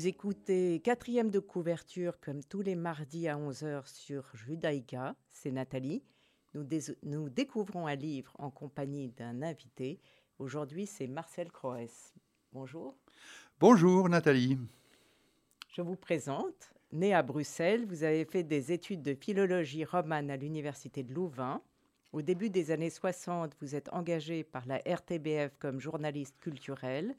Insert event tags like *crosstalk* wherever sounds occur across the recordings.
Vous écoutez quatrième de couverture comme tous les mardis à 11h sur Judaïka, c'est Nathalie. Nous, nous, découvrons un livre en compagnie d'un invité. Aujourd'hui, c'est Marcel Croès. Bonjour. Bonjour Nathalie. Je vous présente. Né à Bruxelles, vous avez fait des études de philologie romane à l'Université de Louvain. Au début des années 60, vous êtes engagé par la RTBF comme journaliste culturel.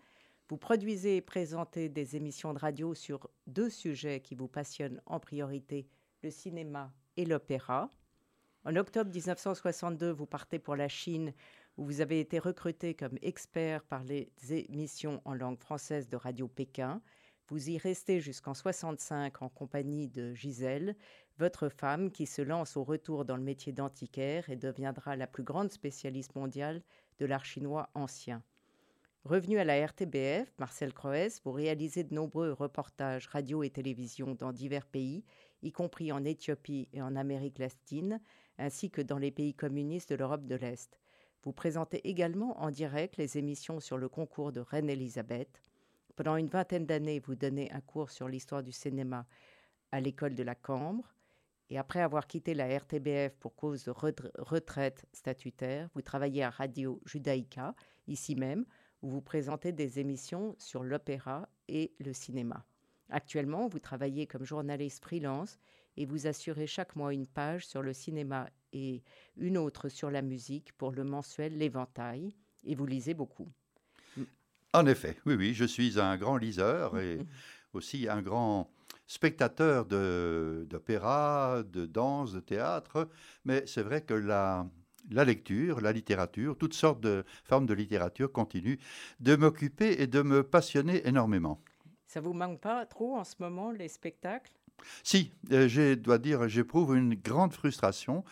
Vous produisez et présentez des émissions de radio sur deux sujets qui vous passionnent en priorité, le cinéma et l'opéra. En octobre 1962, vous partez pour la Chine, où vous avez été recruté comme expert par les émissions en langue française de Radio Pékin. Vous y restez jusqu'en 65 en compagnie de Gisèle, votre femme qui se lance au retour dans le métier d'antiquaire et deviendra la plus grande spécialiste mondiale de l'art chinois ancien. Revenu à la RTBF, Marcel Croès, vous réalisez de nombreux reportages radio et télévision dans divers pays, y compris en Éthiopie et en Amérique latine, ainsi que dans les pays communistes de l'Europe de l'Est. Vous présentez également en direct les émissions sur le concours de Reine-Élisabeth. Pendant une vingtaine d'années, vous donnez un cours sur l'histoire du cinéma à l'école de la Cambre. Et après avoir quitté la RTBF pour cause de retraite statutaire, vous travaillez à Radio Judaïka, ici même, où vous présentez des émissions sur l'opéra et le cinéma. Actuellement, vous travaillez comme journaliste freelance et vous assurez chaque mois une page sur le cinéma et une autre sur la musique pour le mensuel L'Éventail, et vous lisez beaucoup. En effet, oui, oui, je suis un grand liseur et *laughs* aussi un grand spectateur d'opéra, de, de danse, de théâtre, mais c'est vrai que la, la lecture, la littérature, toutes sortes de formes de littérature continuent de m'occuper et de me passionner énormément. Ça vous manque pas trop en ce moment les spectacles? Si, euh, je dois dire, j'éprouve une grande frustration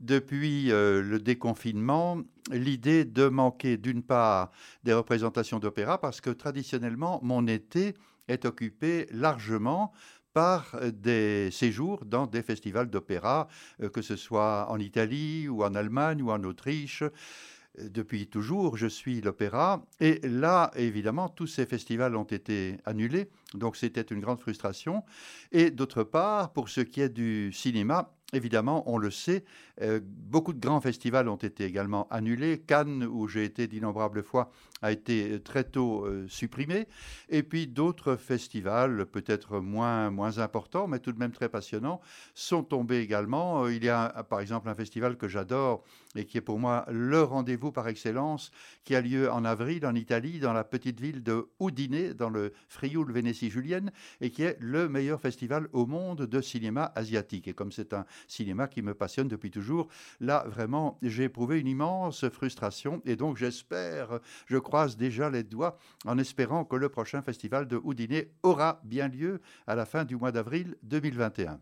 depuis euh, le déconfinement, l'idée de manquer d'une part des représentations d'opéra parce que traditionnellement mon été est occupé largement par euh, des séjours dans des festivals d'opéra, euh, que ce soit en Italie ou en Allemagne ou en Autriche. Euh, depuis toujours, je suis l'opéra. Et là, évidemment, tous ces festivals ont été annulés. Donc, c'était une grande frustration. Et d'autre part, pour ce qui est du cinéma, Évidemment, on le sait, euh, beaucoup de grands festivals ont été également annulés. Cannes, où j'ai été d'innombrables fois, a été euh, très tôt euh, supprimé. Et puis d'autres festivals, peut-être moins, moins importants, mais tout de même très passionnants, sont tombés également. Il y a par exemple un festival que j'adore et qui est pour moi le rendez-vous par excellence, qui a lieu en avril en Italie, dans la petite ville de Udine, dans le Frioul Vénétie Julienne, et qui est le meilleur festival au monde de cinéma asiatique. Et comme c'est un cinéma qui me passionne depuis toujours. Là, vraiment, j'ai éprouvé une immense frustration et donc j'espère, je croise déjà les doigts en espérant que le prochain festival de Houdini aura bien lieu à la fin du mois d'avril 2021.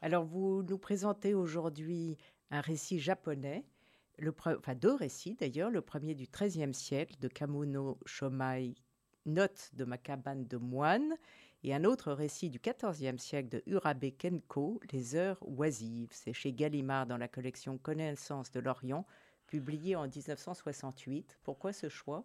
Alors, vous nous présentez aujourd'hui un récit japonais, le enfin deux récits d'ailleurs, le premier du XIIIe siècle de Kamono Shomai, Note de ma cabane de moine, et un autre récit du XIVe siècle de Urabe Kenko, Les Heures oisives. C'est chez Gallimard dans la collection Connaissance de l'Orient, publié en 1968. Pourquoi ce choix?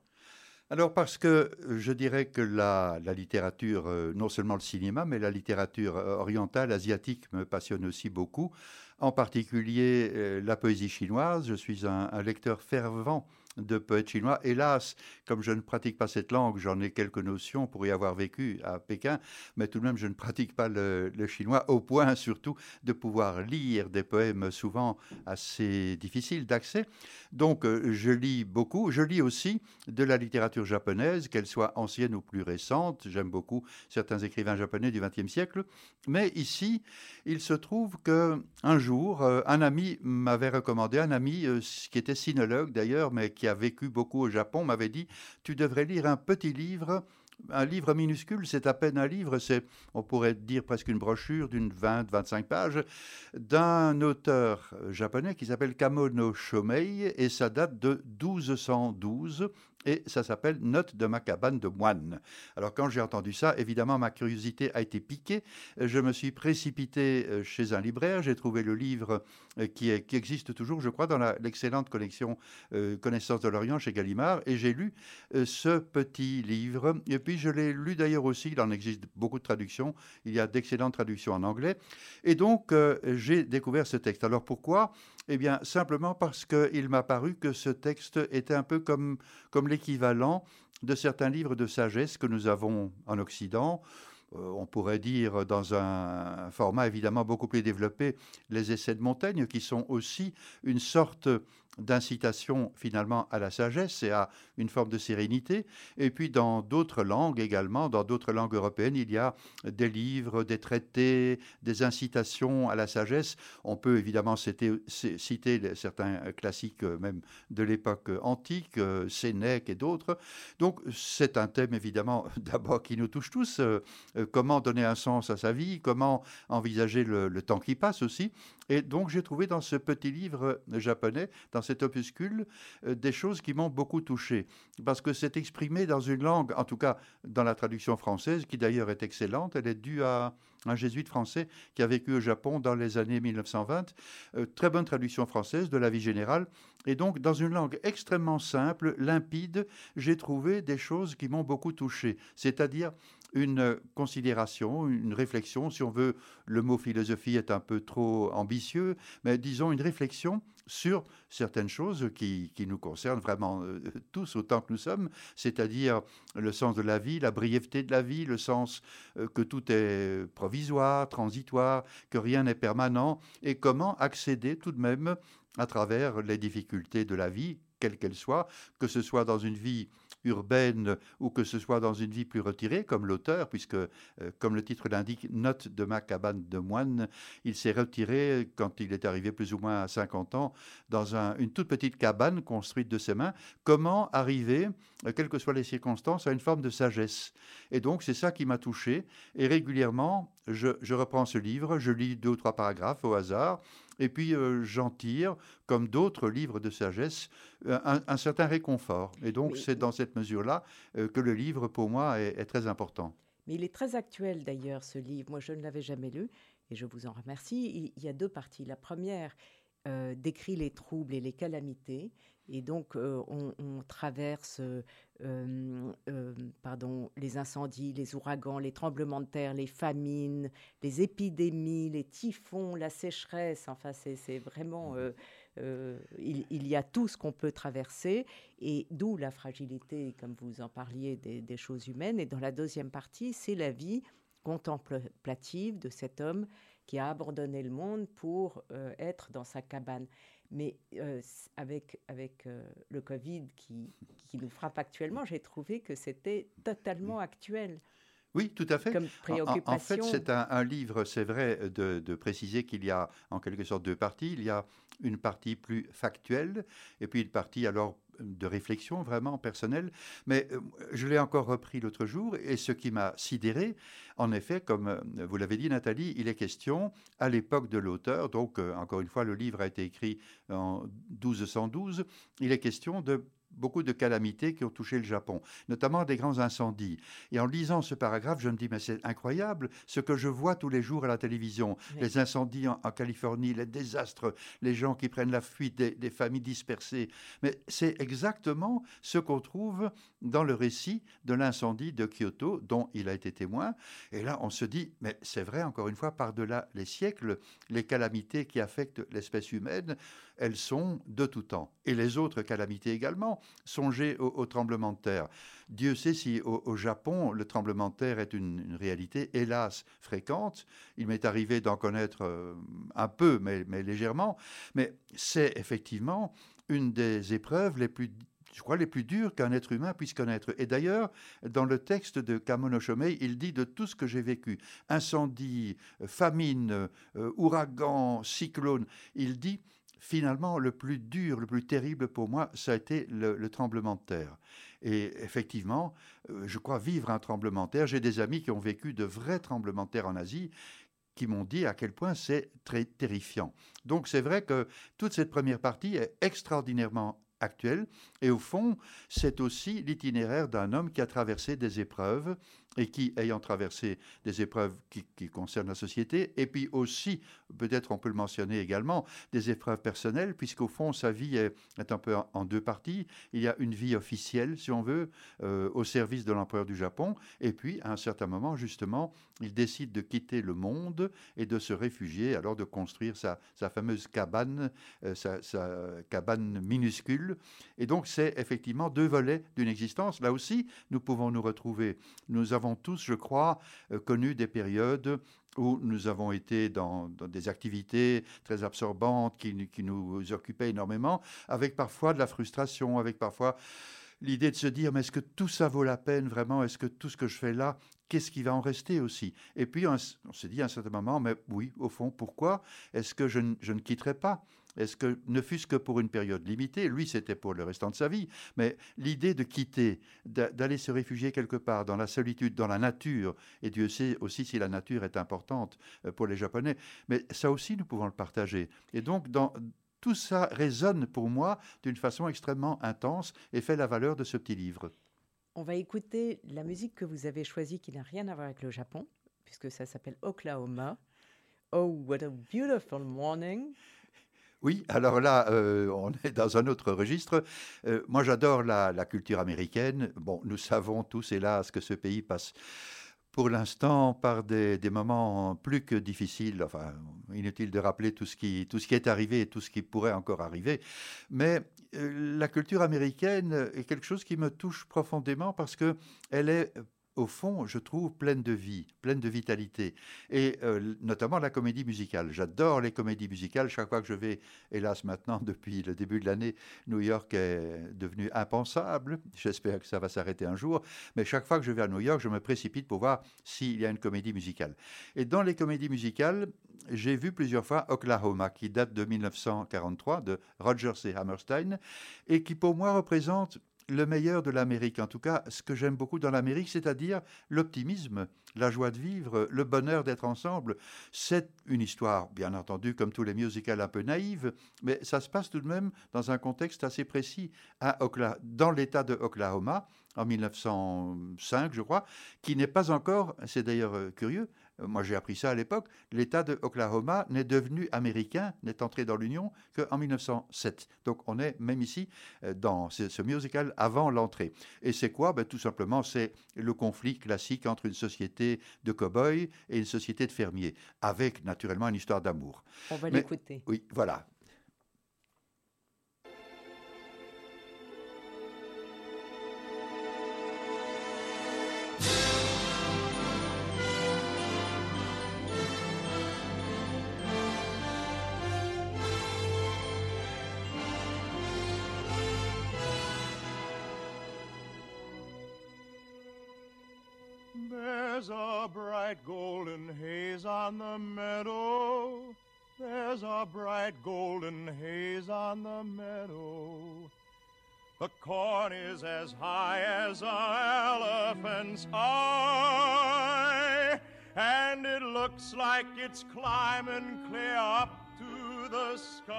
Alors parce que je dirais que la, littérature, euh, non seulement le cinéma, mais la littérature euh, orientale, asiatique me passionne aussi beaucoup, en particulier euh, la poésie chinoise. Je suis un lecteur fervent de poètes chinois. Hélas, comme je ne pratique pas cette langue, j'en ai quelques notions pour y avoir vécu à Pékin, mais tout de même, je ne pratique pas le, chinois au point surtout de pouvoir lire des poèmes souvent assez difficiles d'accès. Donc, euh, je lis beaucoup. Je lis aussi de la littérature japonaise, qu'elle soit ancienne ou plus récente. J'aime beaucoup certains écrivains japonais du XXe siècle. Mais ici, il se trouve que un jour, euh, un ami m'avait recommandé, un ami euh, qui était sinologue d'ailleurs, mais qui a vécu beaucoup au Japon, m'avait dit Tu devrais lire un petit livre. Un livre minuscule, c'est à peine un livre, c'est, on pourrait dire presque une brochure d'une 20-25 pages, d'un auteur japonais qui s'appelle Kamono Shomei, et ça date de 1212. Et ça s'appelle Note de ma cabane de moine. Alors quand j'ai entendu ça, évidemment, ma curiosité a été piquée. Je me suis précipité euh, chez un libraire, j'ai trouvé le livre euh, qui, existe toujours, je crois, dans l'excellente collection euh, Connaissance de l'Orient chez Gallimard, et j'ai lu ce petit livre. Et puis je l'ai lu d'ailleurs aussi, il en existe beaucoup de traductions, il y a d'excellentes traductions en anglais. Et donc j'ai découvert ce texte. Alors pourquoi? Eh bien simplement parce qu'il m'a paru que ce texte était un peu comme, comme l'équivalent de certains livres de sagesse que nous avons en Occident. Euh, on pourrait dire dans un format évidemment beaucoup plus développé les essais de Montaigne, qui sont aussi une sorte d'incitation finalement à la sagesse et à une forme de sérénité. Et puis dans d'autres langues également, dans d'autres langues européennes, il y a des livres, des traités, des incitations à la sagesse. On peut évidemment citer, certains classiques euh, même de l'époque antique, euh, Sénèque et d'autres. Donc c'est un thème évidemment *laughs* d'abord qui nous touche tous. Euh, comment donner un sens à sa vie, comment envisager le, le temps qui passe aussi. Et donc j'ai trouvé dans ce petit livre japonais, dans cet opuscule, euh, des choses qui m'ont beaucoup touché, parce que c'est exprimé dans une langue, en tout cas dans la traduction française, qui d'ailleurs est excellente, elle est due à un jésuite français qui a vécu au Japon dans les années 1920. Euh, très bonne traduction française de la vie générale. Et donc, dans une langue extrêmement simple, limpide, j'ai trouvé des choses qui m'ont beaucoup touché. C'est-à-dire une considération, une réflexion, si on veut, le mot philosophie est un peu trop ambitieux, mais disons une réflexion sur certaines choses qui, nous concernent vraiment euh, tous autant que nous sommes, c'est-à-dire le sens de la vie, la brièveté de la vie, le sens euh, que tout est provisoire, transitoire, que rien n'est permanent, et comment accéder tout de même à travers les difficultés de la vie, quelles qu'elles soient, que ce soit dans une vie urbaine ou que ce soit dans une vie plus retirée, comme l'auteur, puisque, euh, comme le titre l'indique, Note de ma cabane de moine, il s'est retiré quand il est arrivé plus ou moins à 50 ans dans une toute petite cabane construite de ses mains. Comment arriver, euh, quelles que soient les circonstances, à une forme de sagesse? Et donc, c'est ça qui m'a touché. Et régulièrement, je, je reprends ce livre, je lis deux ou trois paragraphes au hasard, et puis euh, j'en tire, comme d'autres livres de sagesse, euh, un, certain réconfort. Et donc c'est dans cette mesure-là euh, que le livre, pour moi, est, très important. Mais il est très actuel d'ailleurs, ce livre. Moi, je ne l'avais jamais lu et je vous en remercie. Il, y a deux parties. La première décrit les troubles et les calamités. Et donc, on, on, traverse euh, euh, pardon, les incendies, les ouragans, les tremblements de terre, les famines, les épidémies, les typhons, la sécheresse. Enfin, c'est vraiment. Mmh euh, il, y a tout ce qu'on peut traverser, et d'où la fragilité, comme vous en parliez, des, choses humaines. Et dans la deuxième partie, c'est la vie contemplative de cet homme qui a abandonné le monde pour être dans sa cabane. Mais euh, avec, avec euh, le Covid qui, qui, nous frappe actuellement, j'ai trouvé que c'était totalement actuel. Oui, tout à fait. Comme préoccupation. En, fait, c'est un, livre, c'est vrai, de, de préciser qu'il y a en quelque sorte deux parties. Il y a une partie plus factuelle et puis une partie alors de réflexion vraiment personnelle. Mais euh, je l'ai encore repris l'autre jour et ce qui m'a sidéré, en effet, comme euh, vous l'avez dit Nathalie, il est question à l'époque de l'auteur, donc euh, encore une fois le livre a été écrit en 1212, il est question de beaucoup de calamités qui ont touché le Japon, notamment des grands incendies. Et en lisant ce paragraphe, je me dis, mais c'est incroyable ce que je vois tous les jours à la télévision. Les incendies en, Californie, les désastres, les gens qui prennent la fuite, des, familles dispersées. Mais c'est exactement ce qu'on trouve dans le récit de l'incendie de Kyoto, dont il a été témoin. Et là, on se dit, mais c'est vrai, encore une fois, par-delà les siècles, les calamités qui affectent l'espèce humaine, elles sont de tout temps. Et les autres calamités également. Songez au, tremblement de terre. Dieu sait si au, Japon, le tremblement de terre est une, réalité, hélas, fréquente. Il m'est arrivé d'en connaître euh, un peu, mais, légèrement. Mais c'est effectivement une des épreuves les plus je crois, les plus dures qu'un être humain puisse connaître. Et d'ailleurs, dans le texte de Kamono Shomei, il dit de tout ce que j'ai vécu, incendie, famine, euh, ouragan, cyclone, il dit finalement, le plus dur, le plus terrible pour moi, ça a été le, tremblement de terre. Et effectivement, euh, je crois vivre un tremblement de terre. J'ai des amis qui ont vécu de vrais tremblements de terre en Asie qui m'ont dit à quel point c'est très terrifiant. Donc c'est vrai que toute cette première partie est extraordinairement actuelle. Et au fond, c'est aussi l'itinéraire d'un homme qui a traversé des épreuves et qui, ayant traversé des épreuves qui, concernent la société, et puis aussi, peut-être on peut le mentionner également, des épreuves personnelles, puisqu'au fond, sa vie est, un peu en, deux parties. Il y a une vie officielle, si on veut, euh, au service de l'empereur du Japon, et puis, à un certain moment, justement, il décide de quitter le monde et de se réfugier, alors de construire sa, fameuse cabane, euh, sa, cabane minuscule. Et donc, c'est effectivement deux volets d'une existence. Là aussi, nous pouvons nous retrouver. Nous avons tous, je crois, euh, connu des périodes où nous avons été dans, des activités très absorbantes qui, qui, nous occupaient énormément, avec parfois de la frustration, avec parfois l'idée de se dire, mais est-ce que tout ça vaut la peine vraiment? Est-ce que tout ce que je fais là, qu'est-ce qui va en rester aussi? Et puis on, s'est dit à un certain moment, mais oui, au fond, pourquoi? Est-ce que je, je ne quitterai pas? Est-ce que, ne fût-ce que pour une période limitée, lui c'était pour le restant de sa vie, mais l'idée de quitter, d'aller se réfugier quelque part dans la solitude, dans la nature, et Dieu sait aussi si la nature est importante euh, pour les Japonais, mais ça aussi nous pouvons le partager. Et donc dans, tout ça résonne pour moi d'une façon extrêmement intense et fait la valeur de ce petit livre. On va écouter la musique que vous avez choisie qui n'a rien à voir avec le Japon, puisque ça s'appelle Oklahoma. Oh, what a beautiful morning. Oui, alors là, euh, on est dans un autre registre. Euh, moi, j'adore la, culture américaine. Bon, nous savons tous, hélas, que ce pays passe pour l'instant par des, moments plus que difficiles. Enfin, inutile de rappeler tout ce, qui, est arrivé et tout ce qui pourrait encore arriver. Mais euh, la culture américaine est quelque chose qui me touche profondément parce qu'elle est au fond, je trouve, pleine de vie, pleine de vitalité. Et euh, notamment la comédie musicale. J'adore les comédies musicales. Chaque fois que je vais, hélas maintenant, *laughs* depuis le début de l'année, New York est devenu impensable. J'espère que ça va s'arrêter un jour. Mais chaque fois que je vais à New York, je me précipite pour voir s'il y a une comédie musicale. Et dans les comédies musicales, j'ai vu plusieurs fois Oklahoma, qui date de 1943, de Roger C. Hammerstein, et qui pour moi représente le meilleur de l'Amérique, en tout cas ce que j'aime beaucoup dans l'Amérique, c'est-à-dire l'optimisme, la joie de vivre, le bonheur d'être ensemble. C'est une histoire, bien entendu, comme tous les musicals, un peu naïve, mais ça se passe tout de même dans un contexte assez précis à dans l'État de Oklahoma en 1905, je crois, qui n'est pas encore, c'est d'ailleurs euh, curieux, moi j'ai appris ça à l'époque, l'État de Oklahoma n'est devenu américain, n'est entré dans l'Union qu'en 1907. Donc on est même ici euh, dans ce, musical avant l'entrée. Et c'est quoi? Ben, Tout simplement, c'est le conflit classique entre une société de cow-boys et une société de fermiers, avec naturellement une histoire d'amour. On va l'écouter. Oui, voilà. A bright golden haze on the meadow. The corn is as high as an elephant's eye, and it looks like it's climbing clear up to the sky.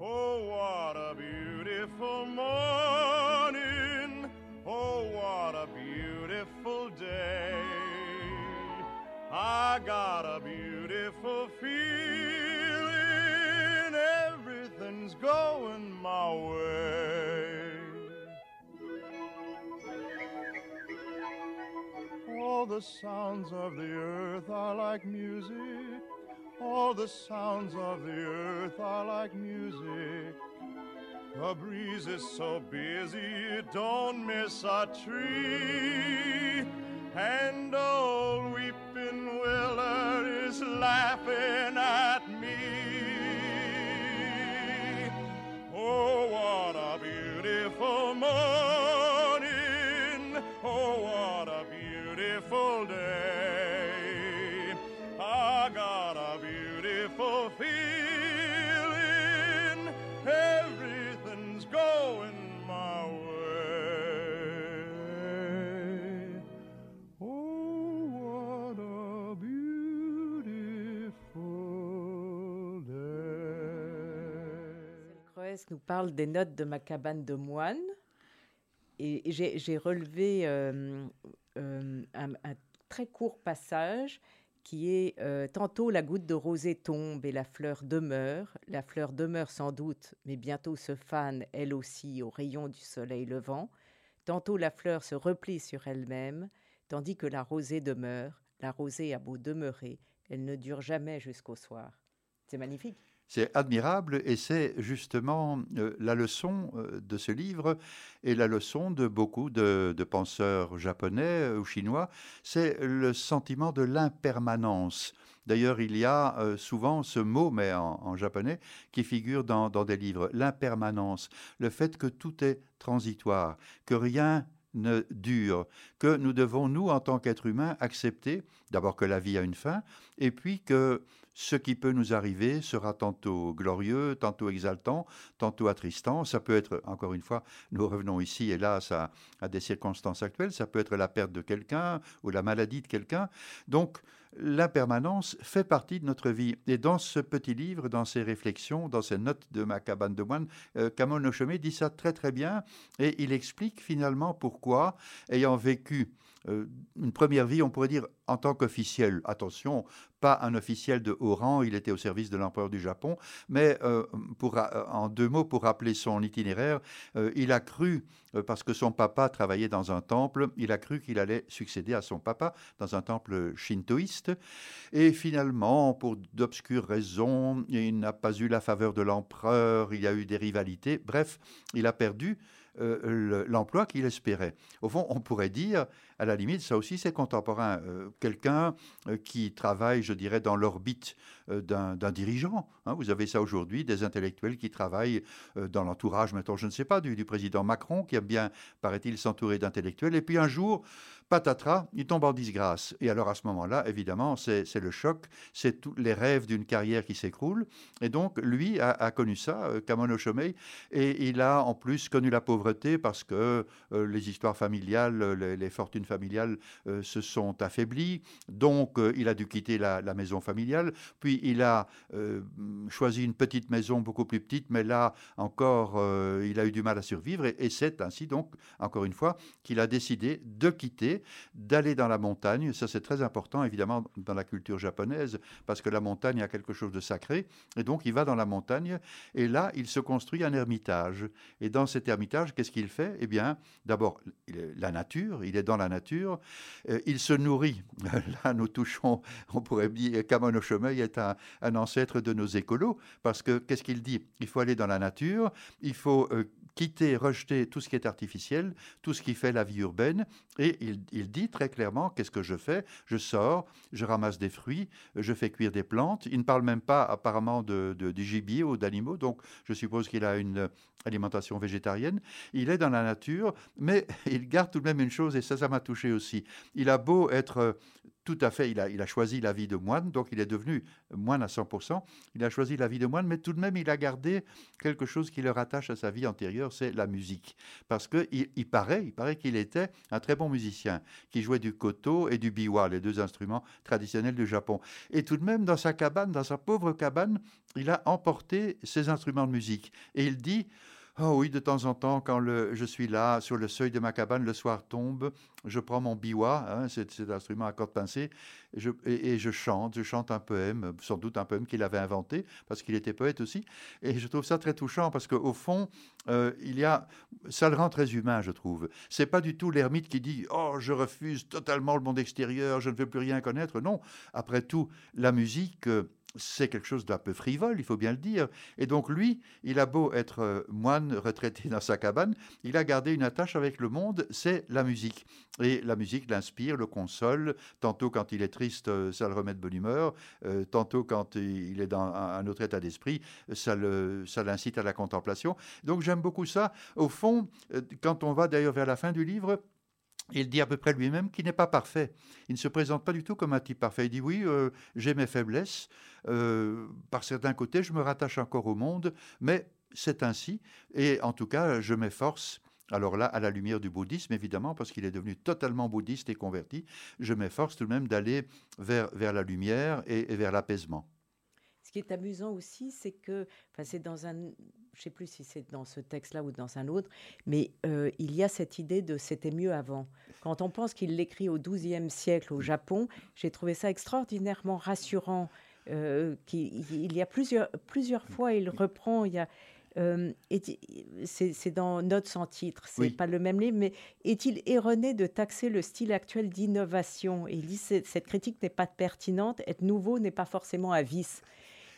Oh, what a beautiful morning! Oh, what a beautiful day. I got a the sounds of the earth are like music. All the sounds of the earth are like music. The breeze is so busy don't miss a tree. And old weeping willow is laughing at me. Oh, what nous parle des notes de ma cabane de moine. Et j'ai relevé un, très court passage qui est Tantôt la goutte de rosée tombe et la fleur demeure. La fleur demeure sans doute, mais bientôt se fane elle aussi au rayon du soleil levant. Tantôt la fleur se replie sur elle-même, tandis que la rosée demeure. La rosée a beau demeurer, elle ne dure jamais jusqu'au soir. C'est magnifique. C'est admirable et c'est justement euh, la leçon euh, de ce livre et la leçon de beaucoup de, penseurs japonais euh, ou chinois, c'est le sentiment de l'impermanence. D'ailleurs, il y a souvent ce mot, mais en, japonais, qui figure dans, dans des livres, l'impermanence, le fait que tout est transitoire, que rien ne dure, que nous devons, nous, en tant qu'êtres humains, accepter d'abord que la vie a une fin, et puis que ce qui peut nous arriver sera tantôt glorieux, tantôt exaltant, tantôt attristant. Ça peut être, encore une fois, nous revenons ici, hélas, à, à des circonstances actuelles, ça peut être la perte de quelqu'un ou la maladie de quelqu'un. Donc, l'impermanence fait partie de notre vie. Et dans ce petit livre, dans ses réflexions, dans ses notes de ma cabane de moine, euh, Camon dit ça très très bien et il explique finalement pourquoi, ayant vécu euh, une première vie, on pourrait dire en tant qu'officiel. Attention, pas un officiel de haut rang, il était au service de l'empereur du Japon, mais euh, euh, en deux mots, pour rappeler son itinéraire, il a cru, parce que son papa travaillait dans un temple, il a cru qu'il allait succéder à son papa dans un temple shintoïste, et finalement, pour d'obscures raisons, il n'a pas eu la faveur de l'empereur, il y a eu des rivalités, bref, il a perdu l'emploi qu'il espérait. Au fond, on pourrait dire, à la limite, ça aussi c'est contemporain. Euh, quelqu'un euh, qui travaille, je dirais, dans l'orbite euh, d'un dirigeant. Hein. vous avez ça aujourd'hui, des intellectuels qui travaillent dans l'entourage, maintenant, je ne sais pas, du, du président Macron, qui aime bien, paraît-il, s'entourer d'intellectuels. Et puis un jour, patatras, il tombe en disgrâce. Et alors à ce moment-là, évidemment, c'est le choc, c'est tous les rêves d'une carrière qui s'écroule. Et donc, lui a, connu ça, Kamono Chomei, et il a en plus connu la pauvreté parce que les histoires familiales, les fortunes familiales euh, se sont affaiblies. Donc, euh, il a dû quitter la, maison familiale. Puis, il a euh, choisi une petite maison beaucoup plus petite, mais là encore, il a eu du mal à survivre. Et, c'est ainsi, donc, encore une fois, qu'il a décidé de quitter, d'aller dans la montagne. Ça, c'est très important, évidemment, dans la culture japonaise, parce que la montagne a quelque chose de sacré. Et donc, il va dans la montagne. Et là, il se construit un ermitage. Et dans cet ermitage, qu'est-ce qu'il fait? Eh bien, d'abord, la nature. Il est dans la nature. Euh, il se nourrit. *laughs* Là, nous touchons, on pourrait dire, Kamono Chomei est un, ancêtre de nos écolos, parce que qu'est-ce qu'il dit? Il faut aller dans la nature, il faut euh, quitter, rejeter tout ce qui est artificiel, tout ce qui fait la vie urbaine. Et il, dit très clairement, qu'est-ce que je fais? Je sors, je ramasse des fruits, je fais cuire des plantes. Il ne parle même pas apparemment de, gibier ou d'animaux, donc je suppose qu'il a une alimentation végétarienne. Il est dans la nature, mais *laughs* il garde tout de même une chose, et ça, ça m'a touché aussi. Il a beau être tout à fait, il a, il a choisi la vie de moine, donc il est devenu moine à 100%. Il a choisi la vie de moine, mais tout de même, il a gardé quelque chose qui le rattache à sa vie antérieure, c'est la musique. Parce qu'il il paraît, il paraît qu'il était un très bon musicien, qui jouait du koto et du biwa, les deux instruments traditionnels du Japon. Et tout de même, dans sa cabane, dans sa pauvre cabane, il a emporté ses instruments de musique. Et il dit, Oh oui, de temps en temps, quand je suis là, sur le seuil de ma cabane, le soir tombe, je prends mon biwa, hein, cet, instrument à cordes pincées, et je, et, je, chante, je chante un poème, sans doute un poème qu'il avait inventé, parce qu'il était poète aussi. Et je trouve ça très touchant, parce qu'au fond, euh, il y a, ça le rend très humain, je trouve. C'est pas du tout l'ermite qui dit Oh, je refuse totalement le monde extérieur, je ne veux plus rien connaître. Non, après tout, la musique. Euh, c'est quelque chose d'un peu frivole, il faut bien le dire. Et donc lui, il a beau être euh, moine retraité dans sa cabane, il a gardé une attache avec le monde, c'est la musique. Et la musique l'inspire, le console, tantôt quand il est triste, euh, ça le remet de bonne humeur, euh, tantôt quand il est dans un autre état d'esprit, ça l'incite à la contemplation. Donc j'aime beaucoup ça. Au fond, quand on va d'ailleurs vers la fin du livre, il dit à peu près lui-même qu'il n'est pas parfait. Il ne se présente pas du tout comme un type parfait. Il dit oui, euh, j'ai mes faiblesses. Euh, par certains côtés, je me rattache encore au monde, mais c'est ainsi. Et en tout cas, je m'efforce. Alors là, à la lumière du bouddhisme, évidemment, parce qu'il est devenu totalement bouddhiste et converti, je m'efforce tout de même d'aller vers, vers la lumière et vers l'apaisement. Qui est amusant aussi, c'est que, enfin, c'est dans un, je sais plus si c'est dans ce texte-là ou dans un autre, mais euh, il y a cette idée de c'était mieux avant. Quand on pense qu'il l'écrit au XIIe siècle au Japon, j'ai trouvé ça extraordinairement rassurant. Euh, il, y a plusieurs, plusieurs fois, il reprend, il y a, euh, c'est dans Notes sans titre, c'est pas le même livre, mais est-il erroné de taxer le style actuel d'innovation? Il dit cette critique n'est pas pertinente, être nouveau n'est pas forcément à vice.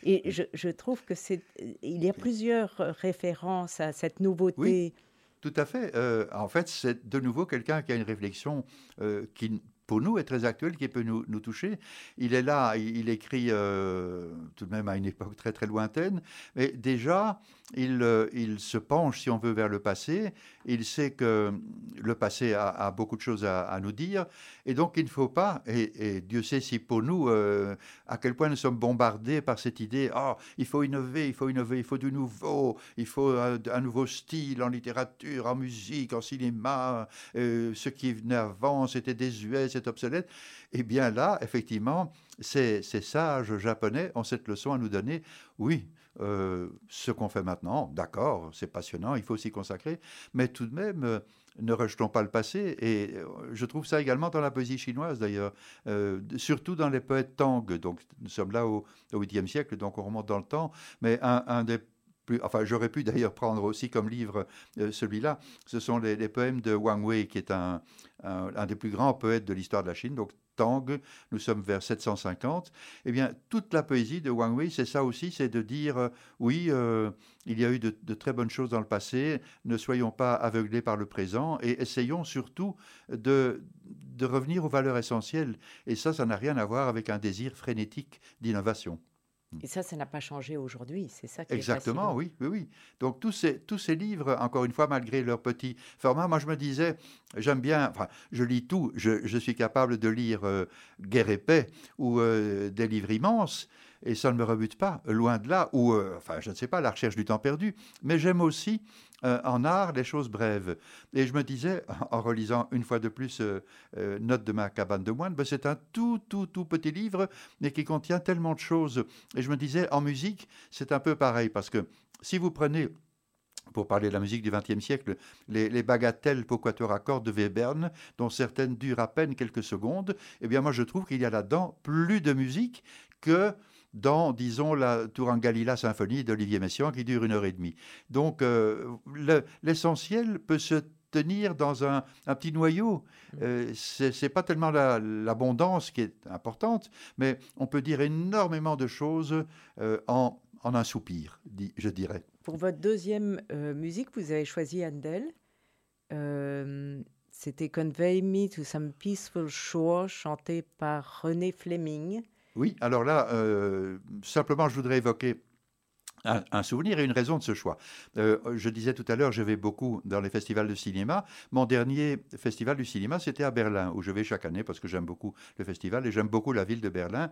Et je, trouve que c'est, il y a plusieurs références à cette nouveauté. Oui, tout à fait. Euh, en fait, c'est de nouveau quelqu'un qui a une réflexion euh, qui pour nous est très actuel, qui peut nous, toucher. Il est là, il, écrit euh, tout de même à une époque très très lointaine, mais déjà, il, euh, il, se penche, si on veut, vers le passé. Il sait que le passé a, beaucoup de choses à, nous dire, et donc il ne faut pas, et, Dieu sait si pour nous, euh, à quel point nous sommes bombardés par cette idée, oh, il faut innover, il faut innover, il faut du nouveau, il faut un, nouveau style en littérature, en musique, en cinéma, ce qui venait avant, c'était désuet, obsolète. Et eh bien là, effectivement, ces, sages japonais ont cette leçon à nous donner. Oui, euh, ce qu'on fait maintenant, d'accord, c'est passionnant, il faut s'y consacrer, mais tout de même, euh, ne rejetons pas le passé. Et euh, je trouve ça également dans la poésie chinoise, d'ailleurs, surtout dans les poètes Tang. Donc, nous sommes là au, 8e siècle, donc on remonte dans le temps. Mais un, des enfin, j'aurais pu d'ailleurs prendre aussi comme livre celui-là. Ce sont les, poèmes de Wang Wei, qui est un, des plus grands poètes de l'histoire de la Chine, donc Tang, nous sommes vers 750, eh bien, toute la poésie de Wang Wei, c'est ça aussi, c'est de dire, euh, oui, euh, il y a eu de, très bonnes choses dans le passé, ne soyons pas aveuglés par le présent et essayons surtout de revenir aux valeurs essentielles. Et ça, ça n'a rien à voir avec un désir frénétique d'innovation. Et ça, ça n'a pas changé aujourd'hui, c'est ça qui Exactement, oui, oui, oui. Donc tous ces, tous ces livres, encore une fois, malgré leur petit format, moi je me disais, j'aime bien, enfin, je lis tout, je, je suis capable de lire euh, Guerre et paix ou euh, des livres immenses, et ça ne me rebute pas, loin de là, ou, euh, enfin, je ne sais pas, la recherche du temps perdu, mais j'aime aussi euh, en art les choses brèves. Et je me disais, *laughs* en relisant une fois de plus euh, Note de ma cabane de moine, ben, c'est un tout, tout, tout petit livre, mais qui contient tellement de choses. Et je me disais, en musique, c'est un peu pareil, parce que si vous prenez pour parler de la musique du XXe siècle, les, les, bagatelles pour quatuor à cordes de Webern, dont certaines durent à peine quelques secondes, eh bien moi je trouve qu'il y a là-dedans plus de musique que dans, disons, la Tourangalila symphonie d'Olivier Messiaen qui dure une heure et demie. Donc, euh, l'essentiel peut se tenir dans un, petit noyau. Mmh. Euh, Ce n'est pas tellement l'abondance qui est importante, mais on peut dire énormément de choses euh, en, un soupir, je dirais. Pour votre deuxième musique, vous avez choisi Handel. C'était Convey Me to Some Peaceful Shore, chanté par René Fleming. Oui, alors là, euh, simplement, je voudrais évoquer un, souvenir et une raison de ce choix. Euh, je disais tout à l'heure, je vais beaucoup dans les festivals de cinéma. Mon dernier festival du cinéma, c'était à Berlin, où je vais chaque année parce que j'aime beaucoup le festival et j'aime beaucoup la ville de Berlin.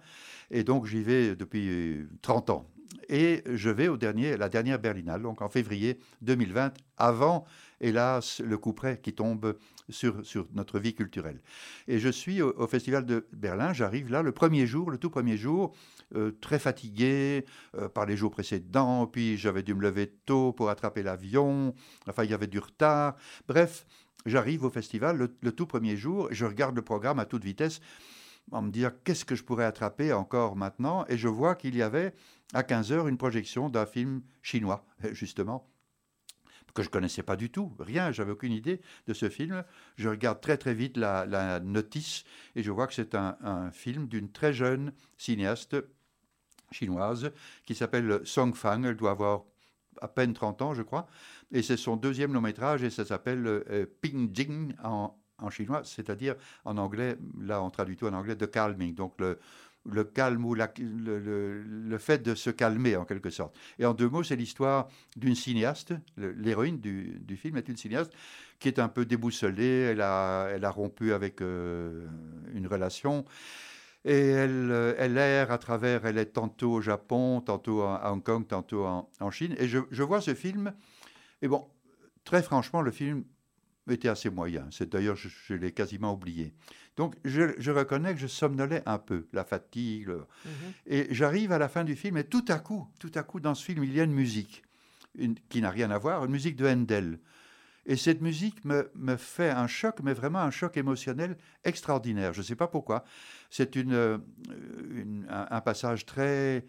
Et donc, j'y vais depuis 30 ans. Et je vais au dernier, la dernière Berlinale, donc en février 2020, avant, hélas, le coup près qui tombe sur, sur notre vie culturelle. Et je suis au, Festival de Berlin, j'arrive là le premier jour, le tout premier jour, euh, très fatigué euh, par les jours précédents, puis j'avais dû me lever tôt pour attraper l'avion, enfin il y avait du retard. Bref, j'arrive au festival le, tout premier jour, je regarde le programme à toute vitesse en me dire qu'est-ce que je pourrais attraper encore maintenant, et je vois qu'il y avait à 15h une projection d'un film chinois, *laughs* justement, que je connaissais pas du tout, rien, j'avais aucune idée de ce film. Je regarde très très vite la, notice et je vois que c'est un, film d'une très jeune cinéaste chinoise qui s'appelle Song Fang. Elle doit avoir à peine 30 ans, je crois. Et c'est son deuxième long métrage et ça s'appelle euh, Ping Jing en, chinois, c'est-à-dire en anglais, là on traduit tout en anglais, The Calming. Donc le, le calme ou le, fait de se calmer en quelque sorte. Et en deux mots, c'est l'histoire d'une cinéaste, l'héroïne du, film est une cinéaste qui est un peu déboussolée, elle a, elle a rompu avec euh, une relation. Et elle, elle erre à travers, elle est tantôt au Japon, tantôt à Hong Kong, tantôt en, Chine. Et je, je vois ce film, et bon, très franchement, le film était assez moyen. C'est d'ailleurs, je, je l'ai quasiment oublié. Donc, je, je reconnais que je somnolais un peu, la fatigue. le- Mhm. Et j'arrive à la fin du film, et tout à coup, tout à coup, dans ce film, il y a une musique une- qui n'a rien à voir, une musique de Handel. Et cette musique me, me fait un choc, mais vraiment un choc émotionnel extraordinaire. Je ne sais pas pourquoi. C'est une, euh, une- un, un passage très,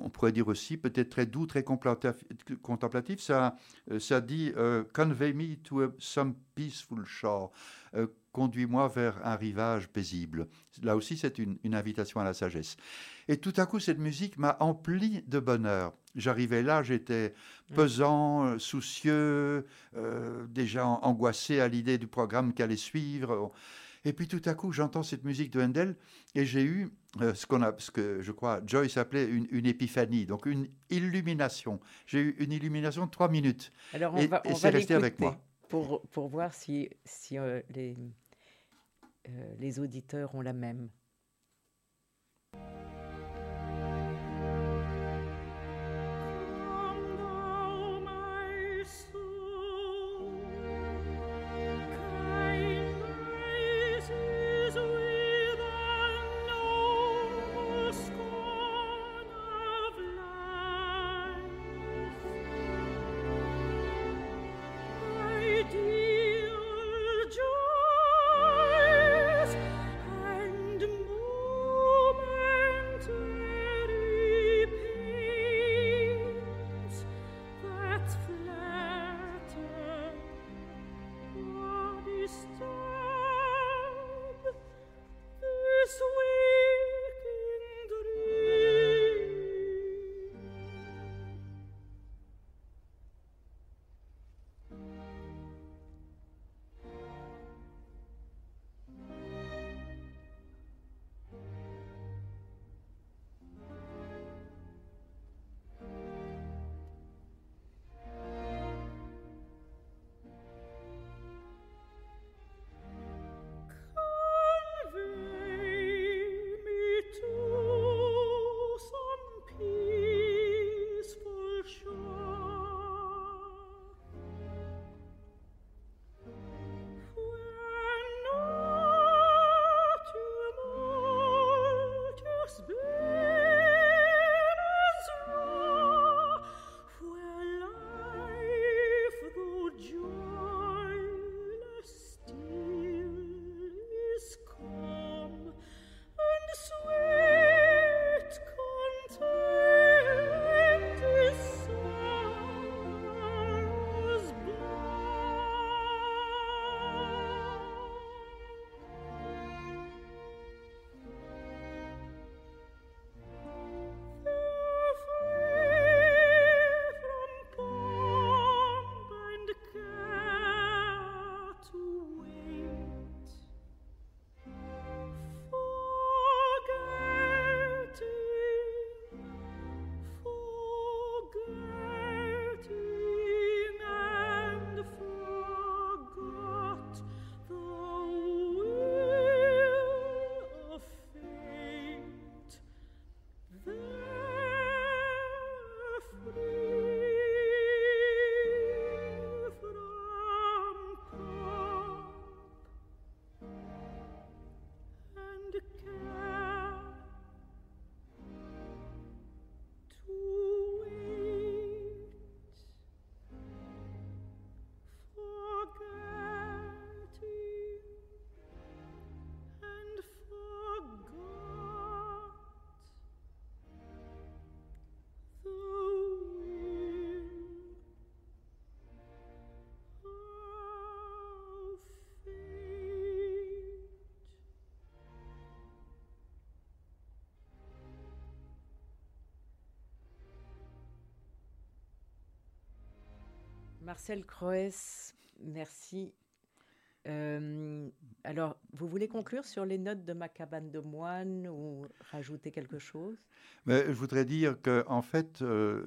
on pourrait dire aussi, peut-être très doux, très contemplatif. Ça, euh, ça dit euh, Convey me to a- some peaceful shore. Euh, Conduis-moi vers un rivage paisible. Là aussi, c'est une, une invitation à la sagesse. Et tout à coup, cette musique m'a empli de bonheur. J'arrivais là, j'étais Mm. pesant, soucieux, euh, déjà an- angoissé à l'idée du programme qui allait suivre. Et puis tout à coup, j'entends cette musique de Handel et j'ai eu euh, ce, qu'on a, ce que je crois Joyce appelait une, une épiphanie, donc une illumination. J'ai eu une illumination de trois minutes. Alors, on Et- va, et on c'est va resté avec moi. Pour, pour voir si, si euh, les, euh, les auditeurs ont la même. Marcel Croès, merci. Euh, alors, vous voulez conclure sur les notes de ma cabane de moine ou rajouter quelque chose? Mais je voudrais dire que, en fait, euh,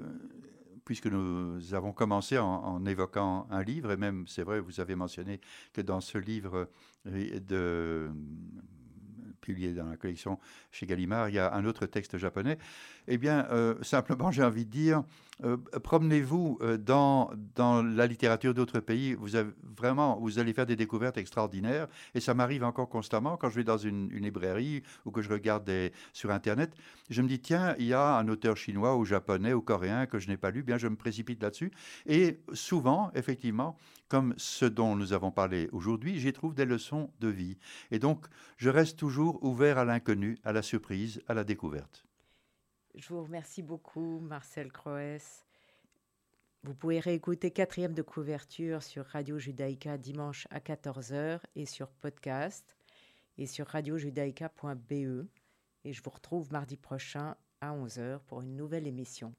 puisque nous avons commencé en, évoquant un livre, et même, c'est vrai, vous avez mentionné que dans ce livre euh, publié dans la collection chez Gallimard, il y a un autre texte japonais. Eh bien, simplement, j'ai envie de dire, euh, promenez-vous euh, dans, dans la littérature d'autres pays. Vous vraiment, vous allez faire des découvertes extraordinaires. Et ça m'arrive encore constamment quand je vais dans une, librairie ou que je regarde sur Internet. Je me dis, tiens, il y a un auteur chinois ou japonais ou coréen que je n'ai pas lu. Bien, je me précipite là-dessus. Et souvent, effectivement, comme ce dont nous avons parlé aujourd'hui, j'y trouve des leçons de vie. Et donc, je reste toujours ouvert à l'inconnu, à la surprise, à la découverte. Je vous remercie beaucoup, Marcel Croès. Vous pouvez réécouter quatrième de couverture sur Radio Judaïka dimanche à 14h et sur podcast et sur radiojudaïka.be. Et je vous retrouve mardi prochain à 11h pour une nouvelle émission.